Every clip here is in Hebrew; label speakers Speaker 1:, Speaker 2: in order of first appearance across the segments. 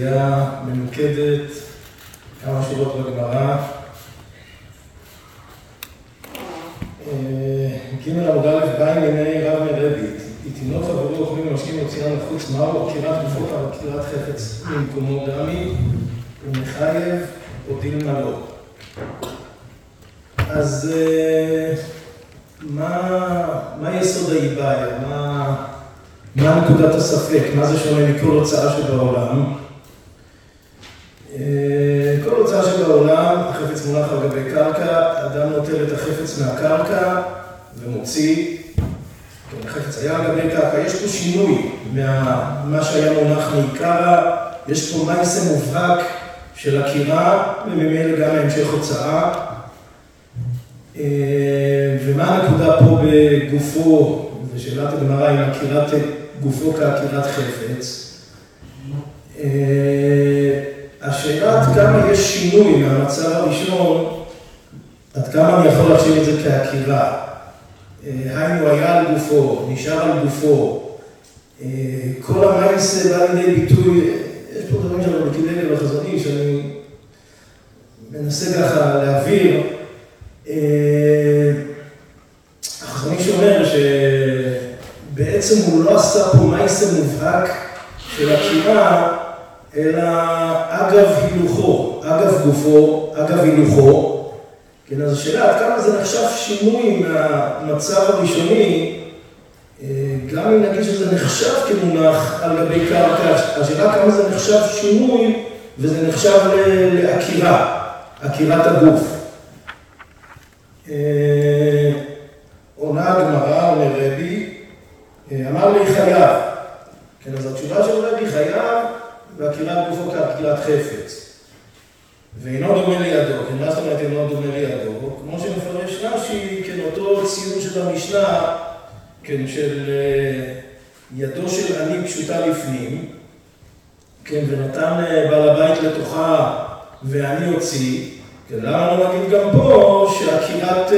Speaker 1: סוגיה ממוקדת, כמה שורות בגמרא. ג' עמוד א', בא ענייני רב מרבי, תינוק חברו אוכלים ומשקים מוציאם לחוץ, מהו עקירת גופות על עקירת חפץ ממקומו דמי, ומחייב או דילמה לא. אז מה יסוד האיבעיה? מה נקודת הספק? מה זה שונה מכל הוצאה שבעולם? כל הוצאה שבעולם, החפץ מונח על גבי קרקע, אדם נוטל את החפץ מהקרקע ומוציא, החפץ היה על גבי קרקע, יש פה שינוי ממה שהיה מונח מעיקרא, יש פה מייסה מובהק של עקירה וממילא גם המשך הוצאה. ומה הנקודה פה בגופו, ושאלת הגמרא היא עקירת גופו כעקירת חפץ. השאלה עד כמה יש שינוי מהמצב הראשון, עד כמה אני יכול להחשיב את זה כעקירה. היינו היה על גופו, נשאר על גופו, כל המייסה בא לידי ביטוי, יש פה דברים שאנחנו מכירים בחזון איש, שאני מנסה ככה להעביר. החזון איש אומר שבעצם הוא לא עשה פה מייסה מובהק של עקירה, אלא אגב הילוכו, אגב גופו, אגב הילוכו. כן, אז השאלה עד כמה זה נחשב שינוי מהמצב הראשוני, גם אם נגיד שזה נחשב כמונח על גבי קרקע, השאלה כמה זה נחשב שינוי וזה נחשב לעקירה, עקירת הגוף. עונה הגמרא, עונה רבי, אמר לי חייב. כן, אז התשובה של רבי חייב ועקירת גופו כעקירת חפץ. ואינו דומה לידו, כן, מה זאת אומרת אינו דומה לידו? כמו שמפרש רש"י, כן, אותו ציור של המשנה, כן, של ידו של עני פשוטה לפנים, כן, ונתן בעל הבית לתוכה ועני הוציא, כן, למה לא נגיד גם פה שעקירת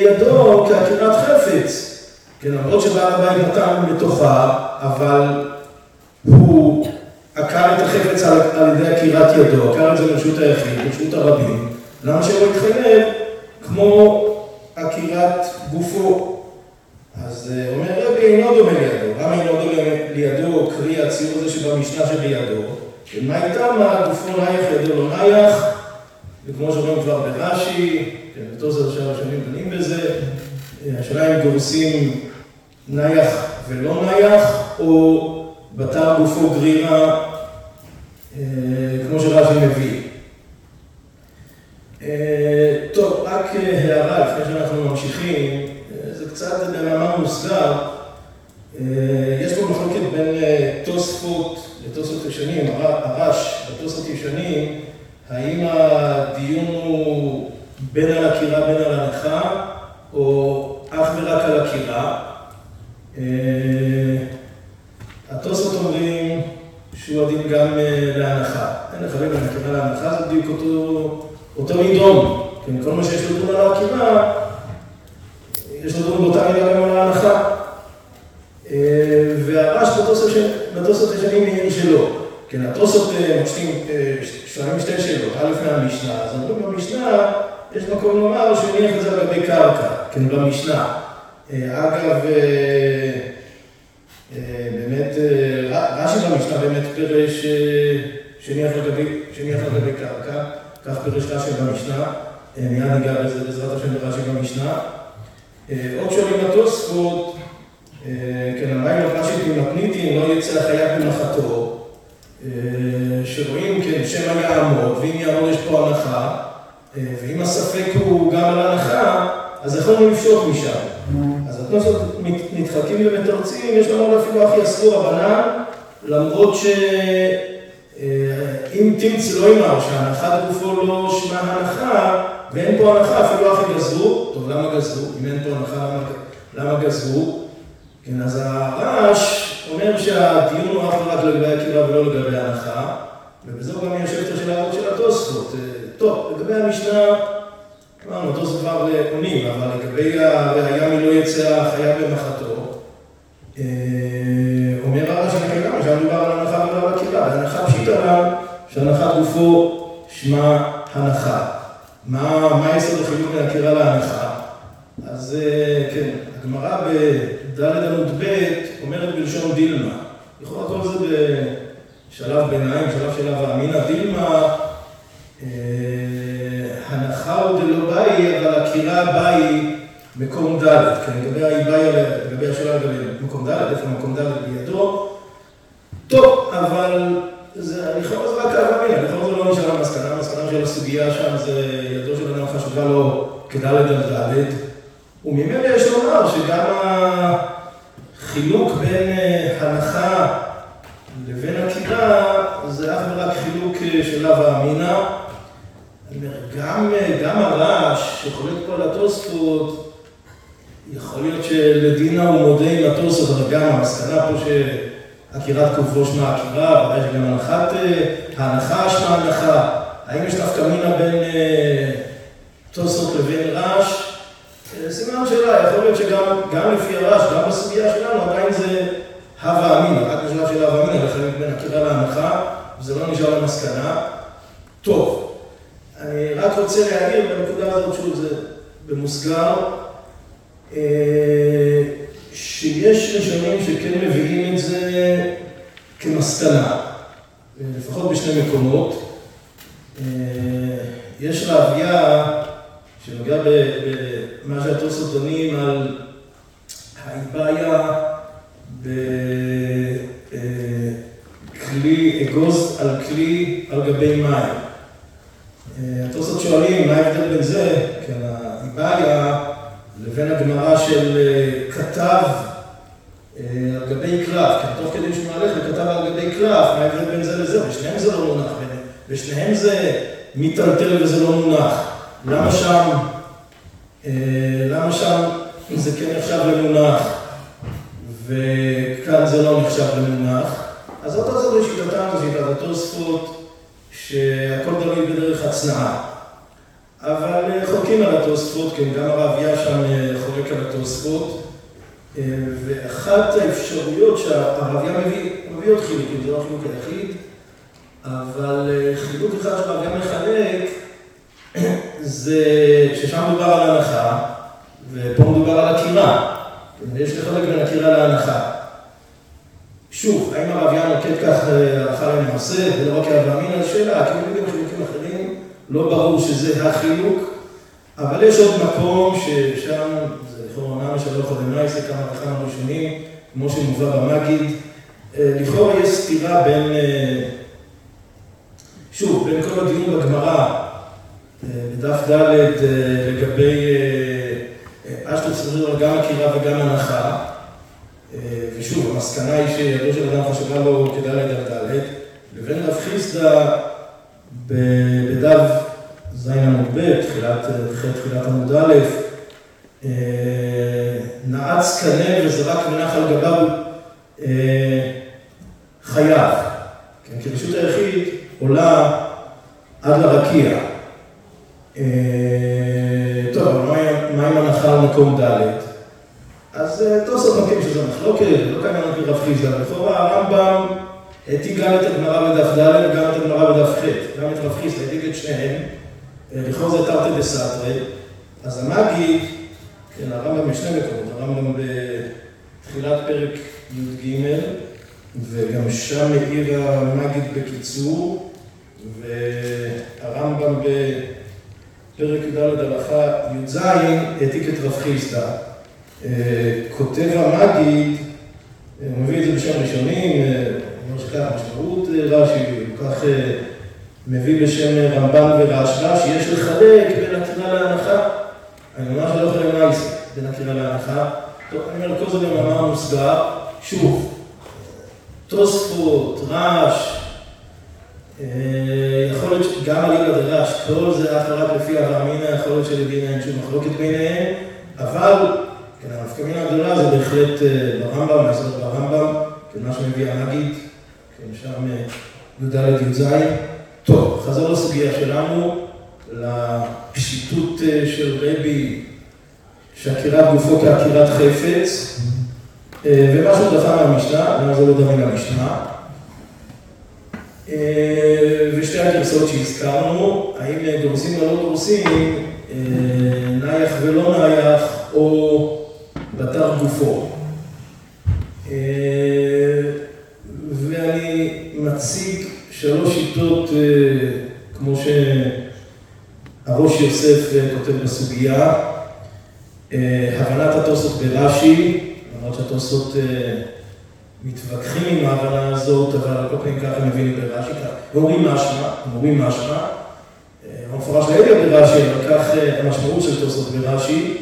Speaker 1: ידו כעקירת חפץ? כן, למרות שבעל הבית נתן לתוכה, אבל הוא עקר את החפץ על ידי עקירת ידו, עקר את זה ברשות היחיד, ברשות הרבים, למה שלא יתחייב כמו עקירת גופו? אז אומר רבי, אינו דומה לידו. למה אינו דומה לידו, קרי הציור הזה שבמשנה שבידו? מה איתה? מה גופו נייח, ידו לא נייח, וכמו שאומרים כבר ברש"י, בתור זה הראשונים דנים בזה, השאלה אם גורסים נייח ולא נייח, או בתר גופו גרירה, כמו שרש"י מביא. טוב, רק הערה לפני שאנחנו ממשיכים, זה קצת במאמר מוסגר, יש פה מחלוקת בין תוספות לתוספות ישנים, הר"ש בתוספות ישנים, האם הדיון הוא בין על עקירה בין על הנחה, או אך ורק על עקירה. התוספות אומרים שהוא עדין גם להנחה. אין לך בין עקירה להנחה, זה בדיוק אותו מידון. כל מה שיש לדון על העקירה, יש לדון באותה מידה גם על ההנחה. והר"ש בתוספות ישנים מעיר שלו. כן, התוספות שואלים שתי שאלות, א' מהמשנה, אז אומרים במשנה, יש מקום לומר שהוא הניח את על גבי קרקע, כן, במשנה. אגב, רש"י במשנה באמת פירש שהניח על גבי קרקע, כך פירש רש"י במשנה, מיד ניגע בזה בעזרת השם ברש"י במשנה. עוד שואלים התוספות, כן, המים רש"י במתניתין, לא יצא החייב במחתו, שרואים, כן, שמא יעמוד, ואם יעמוד יש פה הנחה, ואם הספק הוא גם על ההנחה, אז יכולנו לפשוט משם. אז התוספות נדחקים ומתרצים, יש לנו אפילו הכי אסור רבנן, למרות שאם תמצא לא יאמר שההנחה בגופו לא שמע הנחה, ואין פה הנחה, אפילו הכי גזרו, טוב, למה גזרו? אם אין פה הנחה, למה גזרו? כן, אז הר"ש אומר שהדיון הוא אך ורק לגבי עקירה ולא לגבי ההנחה, ובזהו גם יש יותר של הערות של התוספות. טוב, לגבי המשנה, אמרנו, התוספות כבר עונים, אבל לגבי הראיה מי לא יצא החייב במחתו, מדובר על הנחה ולא על עקירה, בהנחה פשיטא עקירת גופו שמה הנחה. מה יסוד החילוק בין עקירה להנחה? אז כן, הגמרא בד' עמוד ב' אומרת בלשון דילמה. לכאורה כל זה בשלב ביניים, בשלב של הווה אמינא דילמה, הנחה הוא דלא באי, אבל עקירה באי מקום ד', כן, לגבי השאלה לגבי מקום ד', איפה מקום ד' בידו. טוב, אבל זה רק הווה אמינא, לכאורה זה לא נשאר המסקנה, המסקנה של הסוגיה שם זה ידו של אדם חשובה לו כד' על ד', וממילא יש לומר שגם החילוק בין הנחה לבין עקירה זה אך ורק חילוק של הווה אמינא. אני אומר, גם הר"ש שחולק פה על התוספות, יכול להיות שלדינא הוא מודה עם התוספות, אבל גם המסקנה פה שעקירת גופו שמה עקירה, ודאי שגם ההנחה שמה הנחה. האם יש נפקא מינה בין תוספות לבין ר"ש? סימן שאלה, יכול להיות שגם לפי הר"ש, גם בסוגיה שלנו, עדיין זה הווה אמינא, רק בשלב של הווה אמינא, לחלק בין עקירה להנחה, וזה לא נשאר למסקנה. טוב, אני רק רוצה להעיר בנקודה הזאת, שוב, זה במוסגר, שיש ראשונים שכן מביאים את זה כמסקנה, לפחות בשני מקומות. יש רעביה שנוגע במה שהתוספות דנים על האיבעיה בכלי, אגוז על כלי על גבי מים. התוספות שואלים מה ההבדל בין זה, כן, האיבעיה לבין הגמרא של כתב על גבי קלף, כן, תוך כדי שהוא מהלך וכתב על גבי קלף, מה ההבדל בין זה לזה, בשניהם זה לא מונח, בשניהם זה מיטלטל וזה לא מונח. למה שם, למה שם זה כן נחשב למונח וכאן זה לא נחשב למונח? אז זאת הזאת לשיטתם, לשיטת התוספות, שהכל תלוי בדרך הצנעה. אבל חולקים על התוספות, כן, גם הרעביה שם חולק על התוספות. ואחת האפשרויות שהרעביה מביא, מביא עוד חילוקים, זה לא החילוק היחיד, אבל חילוק אחד שהרעביה מחלק, זה ששם מדובר על הנחה, ופה מדובר על עקירה. יש לחלק בין עקירה להנחה. שוב, האם הרעביה נוקט כך הלכה למעשה, ולא רק הווה אמינא, שאלה, כי מביא חילוקים אחרים, לא ברור שזה החילוק, אבל יש עוד מקום ששם, לכאורה נמי קודם נייסה, כמה וכמה ראשונים, כמו שמובא במגיד, לכאורה יש סתירה בין, שוב, בין כל הדיון בגמרא, בדף ד' לגבי אשתו צפריר גם עקירה וגם הנחה, ושוב, המסקנה היא שידו של אדם חשובה לו כד' ד', לבין רב חיסדא בדף ז' עמוד ב', תחילת עמוד א', נעץ קנה וזרק מנח על גביו חייו, כי רשות היחיד עולה עד לרקיע. טוב, אבל מה עם הנחה על מקום ד'? אז תוספות נוקטים שזה מחלוקת, לא כאן על פי רב חיסדא, לכאורה הרמב"ם העתיק גם את הגמרא בדף ד' וגם את הגמרא בדף ח', גם את רב חיסדא, העתיק את שניהם, לכאורה זה תרתי דסתרי, אז המגיד, כן, הרמב"ם בשני מקומות, הרמב"ם בתחילת פרק י"ג, וגם שם העיר המגיד בקיצור, והרמב"ם בפרק י"ד הלכה י"ז העתיק את רב חיסדא. כותב המגיד, הוא מביא את זה בשם ראשונים, הוא אומר שכך משמעות רש"י, הוא כך מביא בשם רמב"ן ורשב"א, שיש לחלק בין עקירה להנחה. אני ממש לא יכול למעשה בין עקירה להנחה. טוב, אני אומר, כל זה במאמר מוסגר, שוב, תוספות, רש, יכול להיות שגם על ימד הרש, כל זה אך ורק לפי אמינא, יכול להיות שלדינא אין שום מחלוקת ביניהם, אבל, כן, הנפקא מינה הגדולה זה בהחלט ברמב"ם, היסוד ברמב"ם, כן, מה שמביא המגיד, כן, שם י"ד י"ז. טוב, חזור לסוגיה שלנו, לפשיטות של רבי, שעקירת גופו כעקירת חפץ, ומשהו דחה מהמשנה, למה זה לא דומה למשנה. ושתי הגרסאות שהזכרנו, האם דורסים או לא דורסים, נייח ולא נייח, או בתר גופו. ואני מציג שלוש שיטות, כמו שהראש יוסף כותב בסוגיה, הבנת התוספות ברש"י, למרות שהתוספות מתווכחים עם ההבנה הזאת, אבל על כל פנים ככה מבינים ברש"י, ואומרים משמע, אומרים משמע, המפורש לא יודע ברש"י, אבל כך המשמעות של תוספות ברש"י,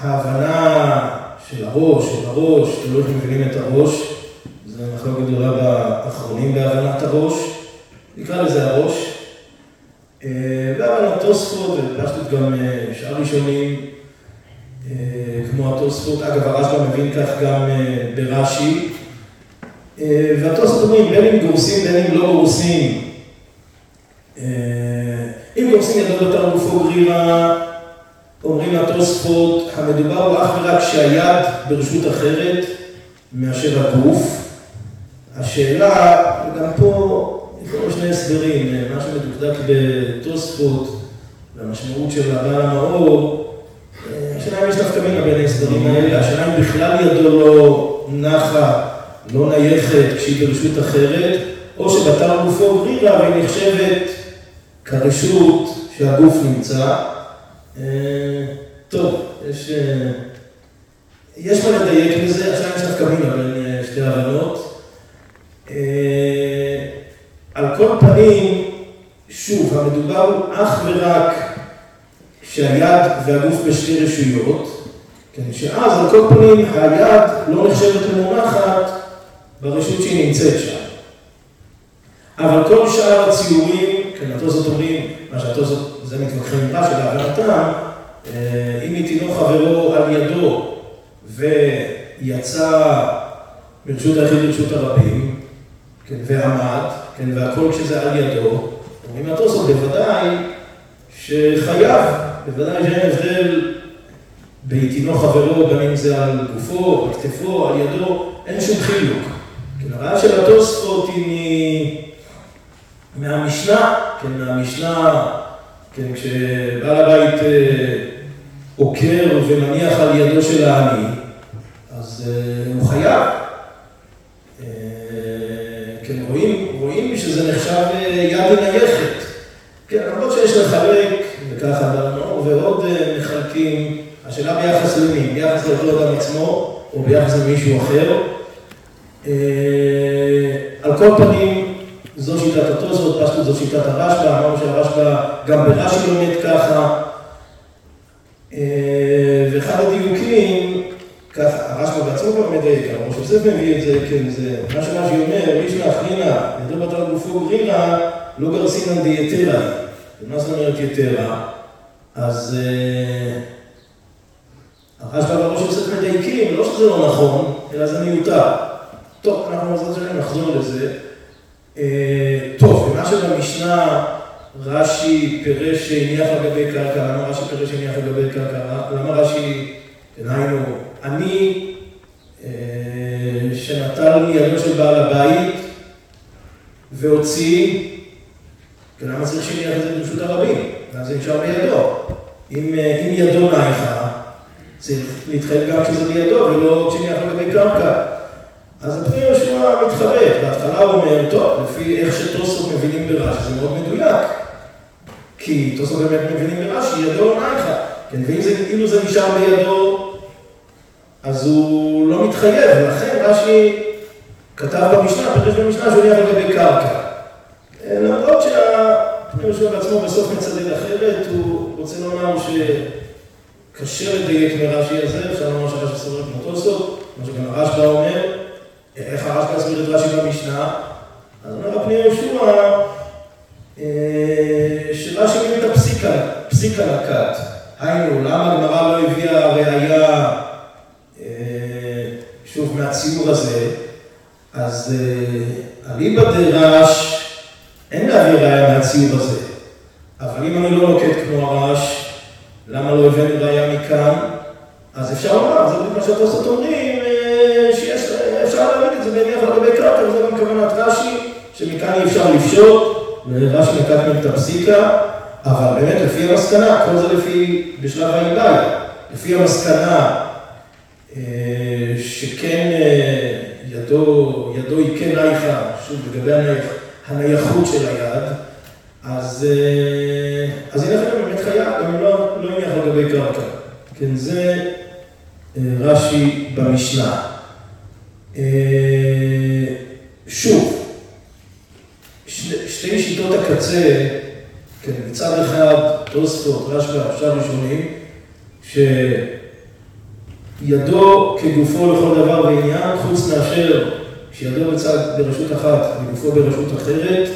Speaker 1: ההבנה של הראש, של הראש, תלוי איך מבינים את הראש, זה מחלוקת גדולה באחרונים בהבנת הראש, נקרא לזה הראש, והבנת תוספות, ופשטות גם שאר ראשונים, כמו התוספות, אגב הרשב"א מבין כך גם ברש"י, והתוספות אומרים בין אם גורסים בין אם לא גורסים, אם גורסים ידו בתר גופו גרירא, אומרים התוספות, המדובר הוא אך ורק שהיד ברשות אחרת מאשר הגוף, השאלה, וגם פה יש שני הסברים, מה שמדוקדק בתוספות והמשמעות של הבעל המאור, השאלה אם יש נפקא מינה בין ההסברים האלה, השאלה אם בכלל ידו לא נחה, לא נייחת כשהיא ברשות אחרת, או שבתר גופו גרירא והיא נחשבת כרשות שהגוף נמצא. טוב, יש מה לדייק בזה, אם יש נפקא מינה בין שתי ההבנות. על כל פנים, שוב, המדובר הוא אך ורק שהיד והגוף בשתי רשויות, שאז על כל פנים היד לא נחשבת למונחת ברשות שהיא נמצאת שם. אבל כל שאר הציורים, כן, התוספות אומרים, מה שהתוספות, זה מתווכחים עם רש"י להבנתם, אם התינוק חברו על ידו ויצא מרשות היחיד לרשות הרבים, ועמד, והכל כשזה על ידו, אומרים התוספות בוודאי שחייב, בוודאי שאין הבדל בהתינוק חברו, גם אם זה על גופו, על כתפו, על ידו, אין שום חילוק. הרעיון של התוספות היא מהמשנה, מהמשנה, כשבעל הבית עוקר ומניח על ידו של העני, אז הוא חייב. רואים שזה נחשב יד נייחת. למרות שיש לחלק, וככה אמרנו, ועוד מחלקים, השאלה ביחס למי, ביחס לאותו אדם עצמו, או ביחס למישהו אחר. על כל פנים, זו שיטת התוספות, פשטות זו שיטת הרשב"א, אמרנו שהרשב"א גם ברש"י לומד ככה. ואחד הדיוקים, ככה, הרשב"א בעצמו כבר מדייק, ראש יוסף מביא את זה, כן, זה מה שרש"י אומר, איש מאחרינא, ידו בתר גופו גרירא, לא גרסינן דיתרא. ומה זאת אומרת יתרה? אז הרשב"א וראש יוסף מדייקים, לא שזה לא נכון, אלא זה מיותר. טוב, אנחנו בעזרת השם נחזור לזה. טוב, ומה שבמשנה רש"י פירש שהניח על גבי קרקע, למה רש"י פירש שהניח על גבי קרקע? למה רש"י, דהיינו, אני שנטל מידו של בעל הבית והוציא, למה צריך שהניח את זה ברשות הרבים? למה זה נשאר בידו? אם ידו נייחה, צריך להתחייב גם כשזה בידו ולא כשהניח על גבי קרקע. אז הפני יהושע מתחרט, בהתחלה הוא אומר, טוב, לפי איך שתוספות מבינים ברש"י, זה מאוד מדויק. כי תוספות באמת מבינים ברש"י, ידו לא נייחה. ואם זה נשאר בידו, אז הוא לא מתחייב, ולכן רש"י כתב במשנה, פירש במשנה שהוא הניח על גבי קרקע. למרות שהפני יהושע בעצמו בסוף מצדד אחרת, הוא רוצה לומר שקשה לדייק מרש"י הזה, אפשר לומר שרש"י סובר כמו תוספות, כמו שגם הרשב"א אומר. איך הרשב"א הסביר את רש"י במשנה? אז אומר הפני יהושע, שרש"י מביא את הפסיק הנקט. היינו, למה הגמרא לא הביאה ראיה, שוב, מהציור הזה? אז אליבא דרש, אין להביא ראיה מהציור הזה. אבל אם אני לא נוקט כמו הרש, למה לא הבאנו ראיה מכאן? אז אפשר לומר, זה בדיוק מה שהתוספות אומרים, שאפשר להבין את זה. זה מניח על גבי קרקע, וזה גם כוונת רש"י, שמכאן אי אפשר לפשוט, ורש"י נקט את הפסיקה, אבל באמת לפי המסקנה, כל זה לפי, בשלב האיבאי, לפי המסקנה שכן ידו, ידו היא כן נייחה, שוב לגבי הנייחות של היד, אז הנה לכם באמת חייב, גם לא הניח על גבי קרקע. כן, זה רש"י במשנה. שוב, שתי שיטות הקצה, כן, מצד אחד תוספות, רש"י והרש"י ראשונים, שידו כגופו לכל דבר ועניין, חוץ מאשר שידו ברשות אחת וגופו ברשות אחרת,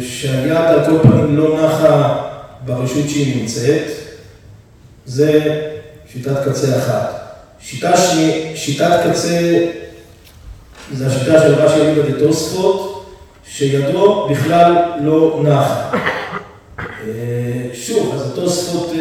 Speaker 1: שהיד על כל פנים לא נחה ברשות שהיא נמצאת, זה שיטת קצה אחת. שיטה שני, שיטת קצה, זה השיטה של רש"י אליבא דתוספות, שידו בכלל לא נחה. שוב, אז התוספות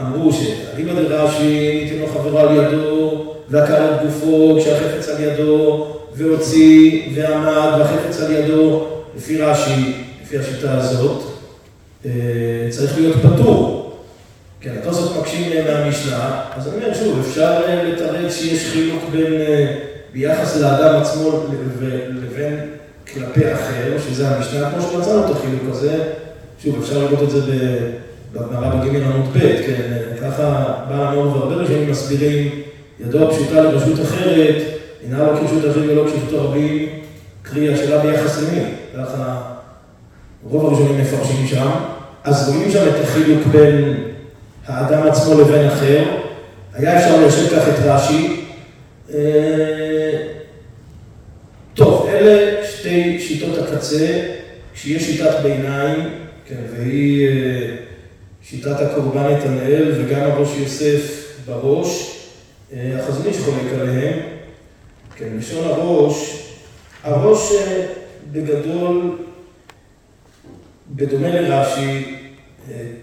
Speaker 1: אמרו שאליבא דרש"י, ניתן לו חברה על ידו, ועקר את גופו כשהחפץ על ידו, והוציא ועמד והחפץ על ידו, לפי רש"י, לפי השיטה הזאת, צריך להיות פטור. כן, התוספות מקשים מהמשנה, אז אני אומר שוב, אפשר לתרץ שיש חילוק בין, ביחס לאדם עצמו לבין כלפי אחר, שזה המשנה, כמו שמצאנו את החילוק הזה, שוב, אפשר לראות את זה בגמרא בג' עמוד ב', כן, ככה בא המון והרבה ראשונים מסבירים, ידו הפשוטה לרשות אחרת, אינה לא כרשות אחרים ולא כרשות הרבים, קרי השאלה ביחס למי, ככה רוב הראשונים מפרשים שם, אז רואים שם את החילוק בין האדם עצמו לבין אחר, היה אפשר ליישב כך את רש"י. טוב, אלה שתי שיטות הקצה, כשיש שיטת ביניים, כן, והיא שיטת הקורבן נתנאל וגם הראש יוסף בראש, החזון איש חולק עליהם, כן, לשון הראש, הראש בגדול, בדומה לרש"י,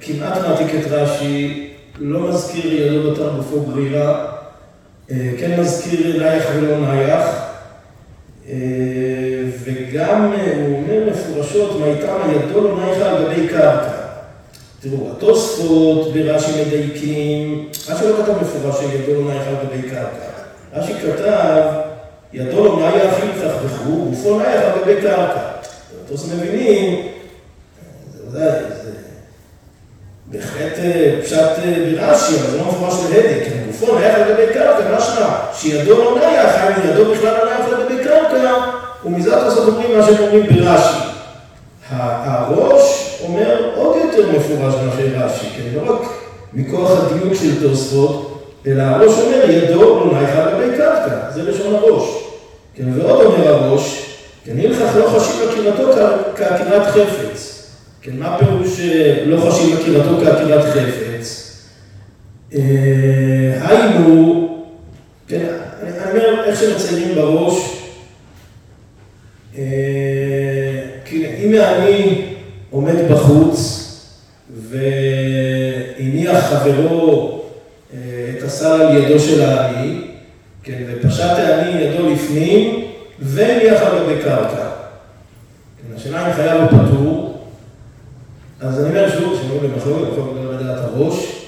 Speaker 1: כמעט מעתיק את רש"י, לא מזכיר ידו בתר גופו גרירה, כן מזכיר נייח ולא נייח, וגם הוא אומר מפורשות, מהייתמה ידו לא נייחה על גבי קרקע. תראו, התוספות ברש"י מדייקים, רש"י לא כתב מפורש שידו לא נייחה על גבי קרקע. רש"י כתב, ידו לא נייח ילתח וכו', גופו נייח על גבי קרקע. התוספות מבינים, זה ודאי, בהחלט פשט ברש"י, אבל זה לא מפורש להדק, כי גופו נייח על גבי קרקע, משמע שידו לא נייח, האם ידו בכלל לא נייח על גבי קרקע, ומזה התוספות אומרים מה שהם אומרים ברש"י. הראש אומר עוד יותר מפורש מאשר רש"י, כן, לא רק מכוח הדיוק של תוספות, אלא הראש אומר ידו לא נייח על גבי קרקע, זה לשון הראש. כן, ועוד אומר הראש, כן, הלכך לא חשיב עקירתו כעקירת חפץ. כן, מה פירוש לא חשיב עקירתו כעקירת חפץ? היינו, כן, אני אומר איך שמציינים בראש, אם אני עומד בחוץ והניח חברו את הסל על ידו של העני, כן, ופשט העני ידו לפנים והניח על גבי קרקע. השאלה אם חייב או פטור, אז אני אומר שוב, שאומרים במחלוקת, במחלוקת לא לדעת הראש,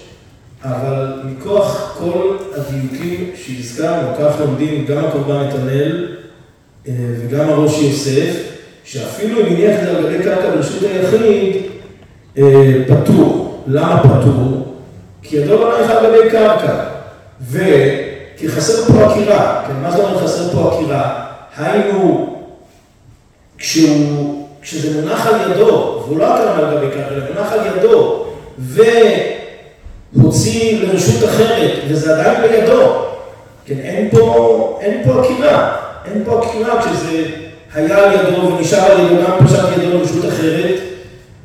Speaker 1: אבל מכוח כל הדיוקים שהזכרנו, כך לומדים גם הקורבן נתנאל וגם הראש יוסף, שאפילו אם הניח גבי קרקע ברשות היחיד, פטור. למה פטור? כי ידו לא נייח על גבי קרקע, וכי חסר פה עקירה, כן, מה זאת אומרת חסר פה עקירה? היינו, כשהוא, כשזה מונח על ידו, והוא לא עקר על גבי קרקע, אלא מונח על ידו, והוציא לרשות אחרת, וזה עדיין בידו, כן, אין פה, אין פה עקירה, אין פה עקירה כשזה היה על ידו ונשאר על ידו, גם פשט ידו לרשות אחרת,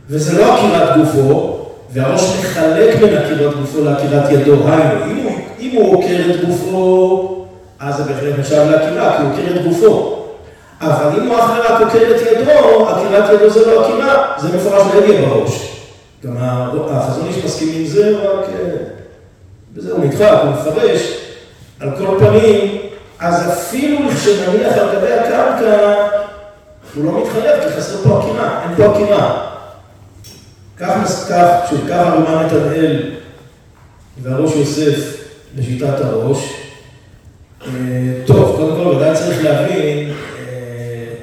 Speaker 1: וזה לא עקירת גופו, והראש מחלק בין עקירת גופו לעקירת ידו, היינו, אם הוא עוקר את גופו, אז זה בהחלט נחשב לעקירה, כי הוא עוקר את גופו. אבל אם הוא אחרי רק עוקר את ידו, עקירת ידו זה לא עקירה, זה מפורש להגיע בראש. גם החזון איש מסכים עם זה, רק בזה הוא נדחק, הוא מפרש. על כל פנים, אז אפילו כשנניח על גבי הקרקע, הוא לא מתחייב, כי חסר פה עקירה, אין פה עקירה. כך, רומן נתנאל והראש יוסף לשיטת הראש. אה, טוב, קודם כל, ודאי צריך להבין, אה,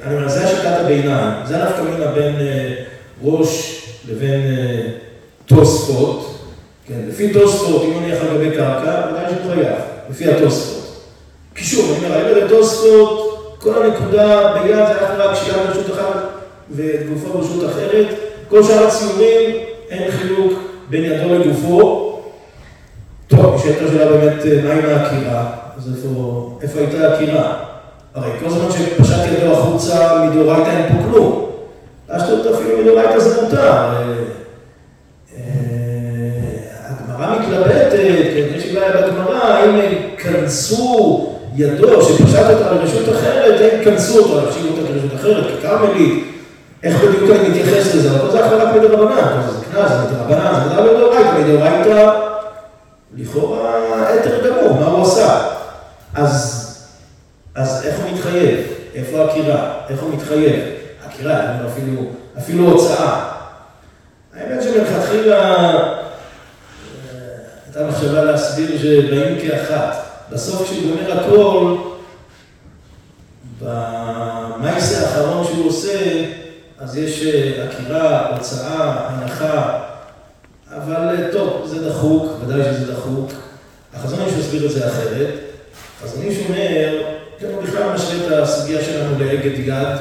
Speaker 1: אני אומר, זה השיטת הביניים, זה נפקא מינה בין אה, ראש לבין תוספות. כן, לפי תוספות, אם אני על גבי קרקע, ודאי שהוא חייב, לפי התוספות. שוב, אני אומר, לתוספות, כל הנקודה ביד זה היה רק שיהיה ברשות אחת וגופו ברשות אחרת. כל שאר הציורים, אין חילוק בין ידו לגופו. טוב, נשאלת השאלה באמת, מה עם העקירה? אז איפה, איפה הייתה העקירה? הרי כל זמן שפשט ידו החוצה מדאורייתא אין פה כלום. פשטות אפילו מדאורייתא זה מותר. הגמרא מתלבטת, כן, יש לי בעיה בגמרא, האם כנסו ידו שפשט אותה לרשות אחרת, הם כנסו אותו, להחשיב אותה לרשות אחרת, ככרמלית, איך בדיוק אני מתייחס לזה, אבל זה אך ורק מדרבנן, זה קנס, זה מדרבנן, זה לא מדאורייתא, מדאורייתא לכאורה היתר גמור, מה הוא עשה? אז, אז איך הוא מתחייב? איפה העקירה? איך הוא מתחייב? עקירה, אפילו, אפילו הוצאה. האמת שמלכתחילה הייתה מחשבה להסביר שבאים כאחת. בסוף כשהוא גומר הכל, במייסה האחרון שהוא עושה, אז יש עקירה, הוצאה, הנחה, אבל טוב, זה דחוק, ודאי שזה דחוק. החזון איש מסביר את זה אחרת. החזון איש אומר, כן, הוא בכלל משווה את הסוגיה שלנו לאגד יד,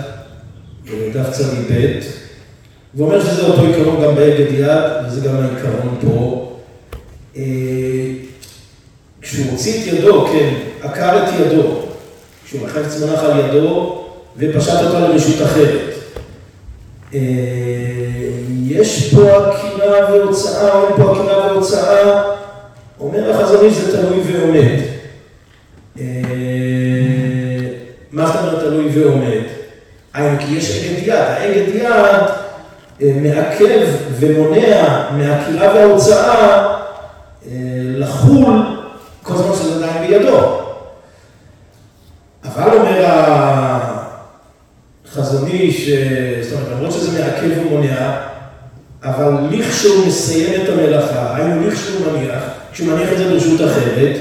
Speaker 1: בדף צדיק ב', ואומר שזה אותו עיקרון גם באגד יד, וזה גם העיקרון פה. אה, כשהוא הוציא את ידו, כן, עקר את ידו, כשהוא מחץ מונח על ידו ופשט אותה לרשות אחרת. אה, יש פה עקירה והוצאה, אין פה עקירה והוצאה, אומר החזון איש זה תלוי ועומד. אה, מה זאת אומרת תלוי ועומד? היינו כי יש אגד יד, האגד יד מעכב ומונע מהעקירה וההוצאה לחול כל זמן שזה עדיין בידו. אבל אומר החזון איש, זאת אומרת, למרות שזה מעכב ומונע, אבל לכשהוא מסיים את המלאכה, היינו לכשהוא מניח, כשהוא מניח את זה ברשות אחרת,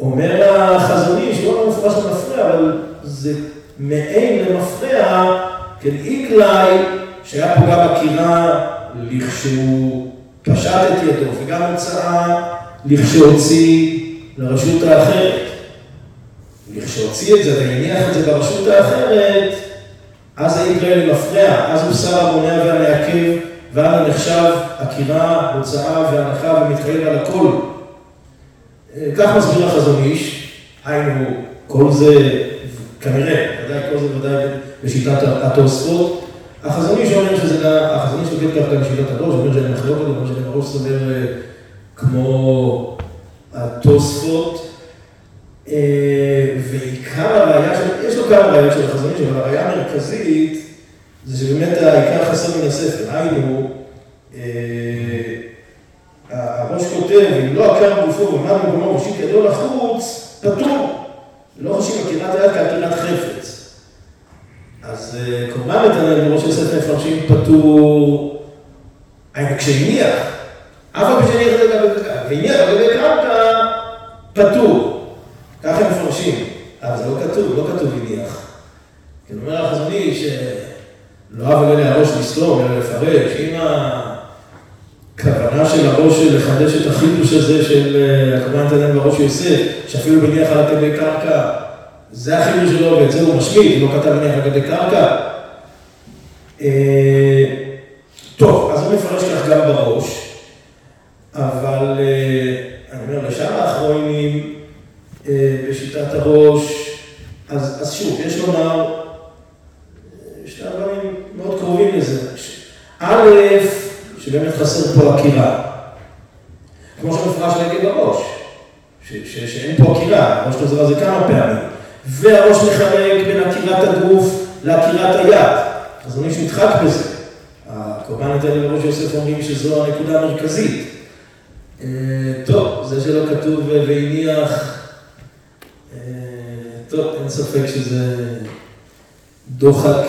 Speaker 1: אומר החזון איש, לא מפורש למפרע, אבל זה מעין למפרע, כן, איקלאי, שהיה פה גם עקירה לכשהוא פשט את ידו, וגם הוצאה לכשהוציא לרשות האחרת. לכשהוציא את זה והניח את זה ברשות האחרת, אז זה יקרה למפרע, אז הוא שר המונע והמעכב, ואז נחשב עקירה, הוצאה והנחה ומתחייב על הכל. כך מסביר החזון איש, היינו, כל זה כנראה, ודאי כל זה ודאי בשיטת התוספות. החזון איש אומר שזה החזון איש נוגד כך גם בשיטת הראש, אומר שאין מחלוקת, אומר שאין הראש סובר כמו התוספות. ועיקר הראייה של, יש לו כמה ראיות של החזון איש, אבל הראייה המרכזית זה שבאמת העיקר חסר מן הספר, היינו, הראש כותב, אם לא עקר גופו ועמד במקומו ראשית ידו לחוץ, פטור. לא חושבים עקירת היד כעקירת חפץ. אז קורבן נתנאל בראש הספר מפרשים פטור, כשהניח, אף פעם כשהניח והניח על גבי קרקע, פטור. ככה הם מפרשים, אבל זה לא כתוב, לא כתוב הניח. כי אומר החזון איש, לא אבל אלה הראש לסתום, אלא לפרש, אם הכוונה של הראש לחדש את החידוש הזה של הקורבן נתנאל בראש יוסף, שאפילו מניח על גבי קרקע, זה החידוש שלו ואת זה הוא משמיט, הוא לא כתב מניח על גבי קרקע. טוב, אז הוא מפרש כך גם בראש, אבל אני אומר, לשאר האחרונים בשיטת הראש, אז שוב, יש לומר, שני דברים מאוד קרובים לזה. א', שבאמת חסר פה עקירה. כמו שמפרש נגד הראש, שאין פה עקירה, הראש חוזר על זה כמה פעמים. והראש מחלק בין עקירת הגוף לעקירת היד. אז אני שנדחק בזה. הקורבן נתן לראש יוסף אומרים שזו הנקודה המרכזית. טוב, זה שלא כתוב והניח, טוב, אין ספק שזה דוחק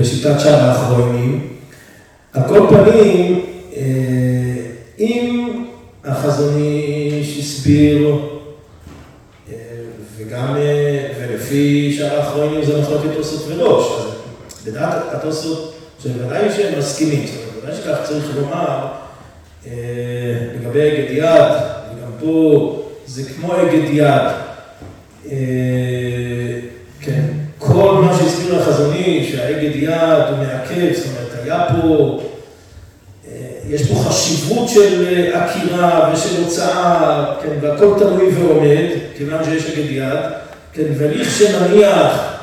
Speaker 1: בשיטת שאר האחרונים. על כל פנים, אם החזון איש הסביר, וגם, ולפי שאר האחרונים זה מחלוקת תוספות וראש, אז לדעת התוספות, שבוודאי שהם מסכימים, בוודאי שכך צריך לומר, לגבי אגד יד, וגם פה זה כמו אגד יד, כן, כל מה שהסביר החזון איש, שהאגד יד הוא מעכב, זאת אומרת, היה פה, יש פה חשיבות של עקירה ושל הוצאה, כן, והכל תלוי ועומד, כיוון שיש אגד יד, כן, וליך שנניח,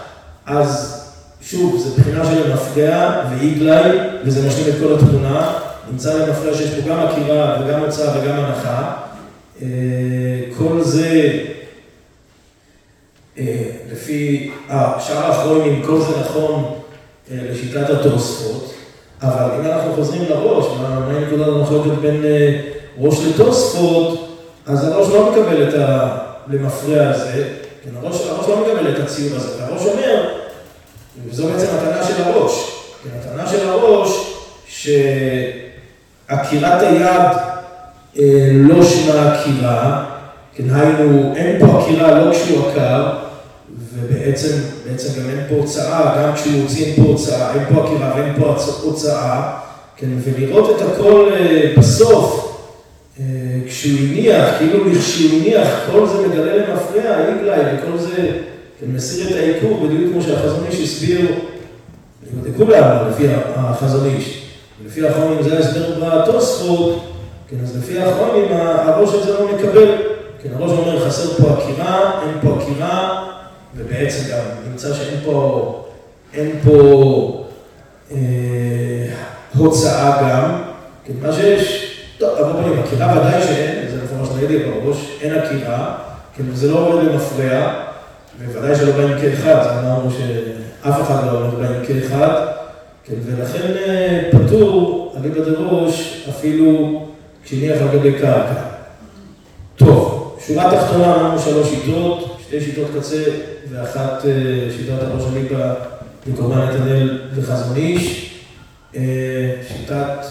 Speaker 1: אז שוב, זה בחינה של מפגע ואיגלי, וזה משלים את כל התמונה, נמצא למפגע שיש פה גם עקירה וגם הוצאה וגם הנחה, כל זה, לפי שאר האחרונים, כל זה נכון לשיטת התוספות, אבל אם אנחנו חוזרים לראש, מה נקודת המחלוקת בין ראש לתוספות, אז הראש לא מקבל את המפרע הזה, הראש לא מקבל את הציור הזה, והראש אומר, וזו בעצם הטענה של הראש, הטענה של הראש, שעקירת היד לא שמה עקירה, כן, היינו, אין פה עקירה לא כשהוא עקר, ובעצם גם אין פה הוצאה, גם כשהוא הוציא אין פה הוצאה, אין פה עקירה ואין פה הוצאה, כן, ולראות את הכל בסוף, כשהוא הניח, כאילו כשהוא הניח, כל זה מגלה למפרע, איגלי, וכל זה מסיר את העיקור, בדיוק כמו שהחזון איש הסביר, לכולם, לפי החזון איש, ולפי האחרונים זה ההסבר בתוספות, כן, אז לפי האחרונים, הראש הזה לא מקבל, כן, הראש אומר, חסר פה עקירה, אין פה עקירה, ובעצם גם נמצא שאין פה, אין פה הוצאה גם, כן, מה שיש, טוב, אבל בואי, עקירה ודאי שאין, זה לפחות מה שאני אגיד בראש, אין עקירה, כן, וזה לא עובד למפרע, ובוודאי שלא באים כאחד, זה אמרנו שאף אחד לא עובד באים כאחד, כן, ולכן פטור, אליבא דראש, אפילו כשהניח על גבי קרקע. טוב, שורה תחתונה אמרנו שלוש שיטות, שתי שיטות קצה ואחת שיטת הראש אליבא בקורבן נתנאל וחזון איש. שיטת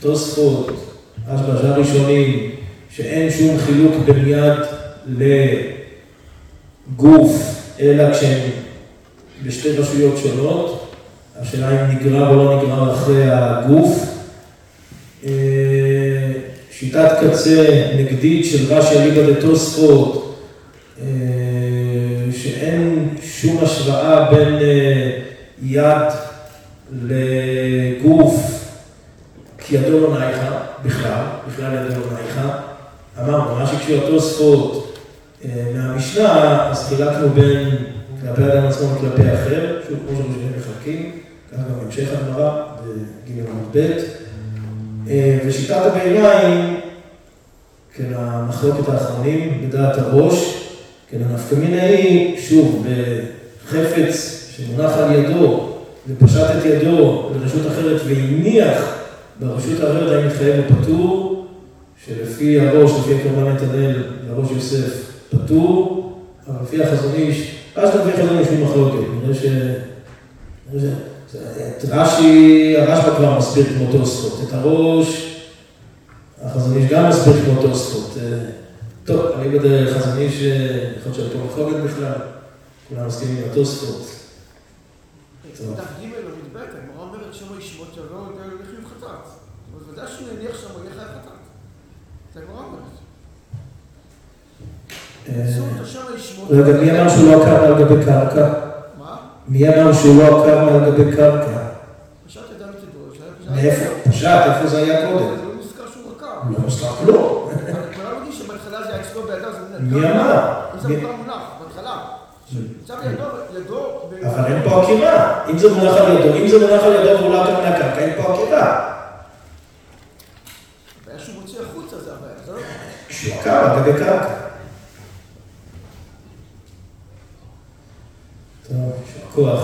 Speaker 1: תוספות, השלושה ראשונים, שאין שום חילוק בין יד לגוף, אלא כשהם בשתי רשויות שונות, השאלה אם נגרר או לא נגרר אחרי הגוף. שיטת קצה נגדית של רש"י אליבא דתוספות, שאין שום השוואה בין יד לגוף, כי ידו לא נייחה בכלל, בכלל ידו לא נייחה. אמרנו, מה שקשור לתוספות מהמשנה, אז חילקנו בין כלפי האדם עצמו וכלפי האחר, שוב, כמו שאנחנו מחלקים, ככה גם בהמשך הגמרא, בג' עמוד ב'. ושיטת הביניים, כן, המחלוקת האחרונים, בדעת הראש, כן, היא, שוב, בחפץ שמונח על ידו, ופשט את ידו לרשות אחרת והניח ברשות האחרת, האם מתחייב פטור, שלפי הראש, לפי קורבן נתנאל, לראש יוסף פטור, אבל לפי החזון איש, אז לפי החזון איש הוא מחלוקת, נראה ש... את רש"י, הרשב"א כבר מסביר כמו תוספות, את הראש, החזון איש גם מסביר כמו תוספות. טוב, אני בדרך חזון איש, יכול להיות שהיה פה מחלוקת בכלל, כולם מסכימים עם התוספות.
Speaker 2: דף ג' עמוד ב', הגמרא אומרת שם ישמות יבוא לחיוב חטאת. אבל ודאי שהוא יניח שם יהיה חייב חטאת. זה הגמרא אומרת.
Speaker 1: רגע, מי אמר שהוא לא עקר על גבי קרקע?
Speaker 2: מה?
Speaker 1: מי אמר שהוא לא עקר על גבי קרקע?
Speaker 2: פשט ידם ותדרוש.
Speaker 1: מאיפה? פשט, איפה זה היה קודם?
Speaker 2: זה לא מוזכר שהוא עקר.
Speaker 1: מי אמר?
Speaker 2: זה מותר מונח, בהתחלה.
Speaker 1: אבל אין פה עקירה. אם זה מונח על ידו, אם זה מונח על ידו והוא לא עקר מהקרקע, אין פה עקירה.
Speaker 2: הבעיה שהוא מוציא החוצה, זה הבעיה. זה לא...
Speaker 1: כשהוא עקר על גבי קרקע. טוב, יישר כוח.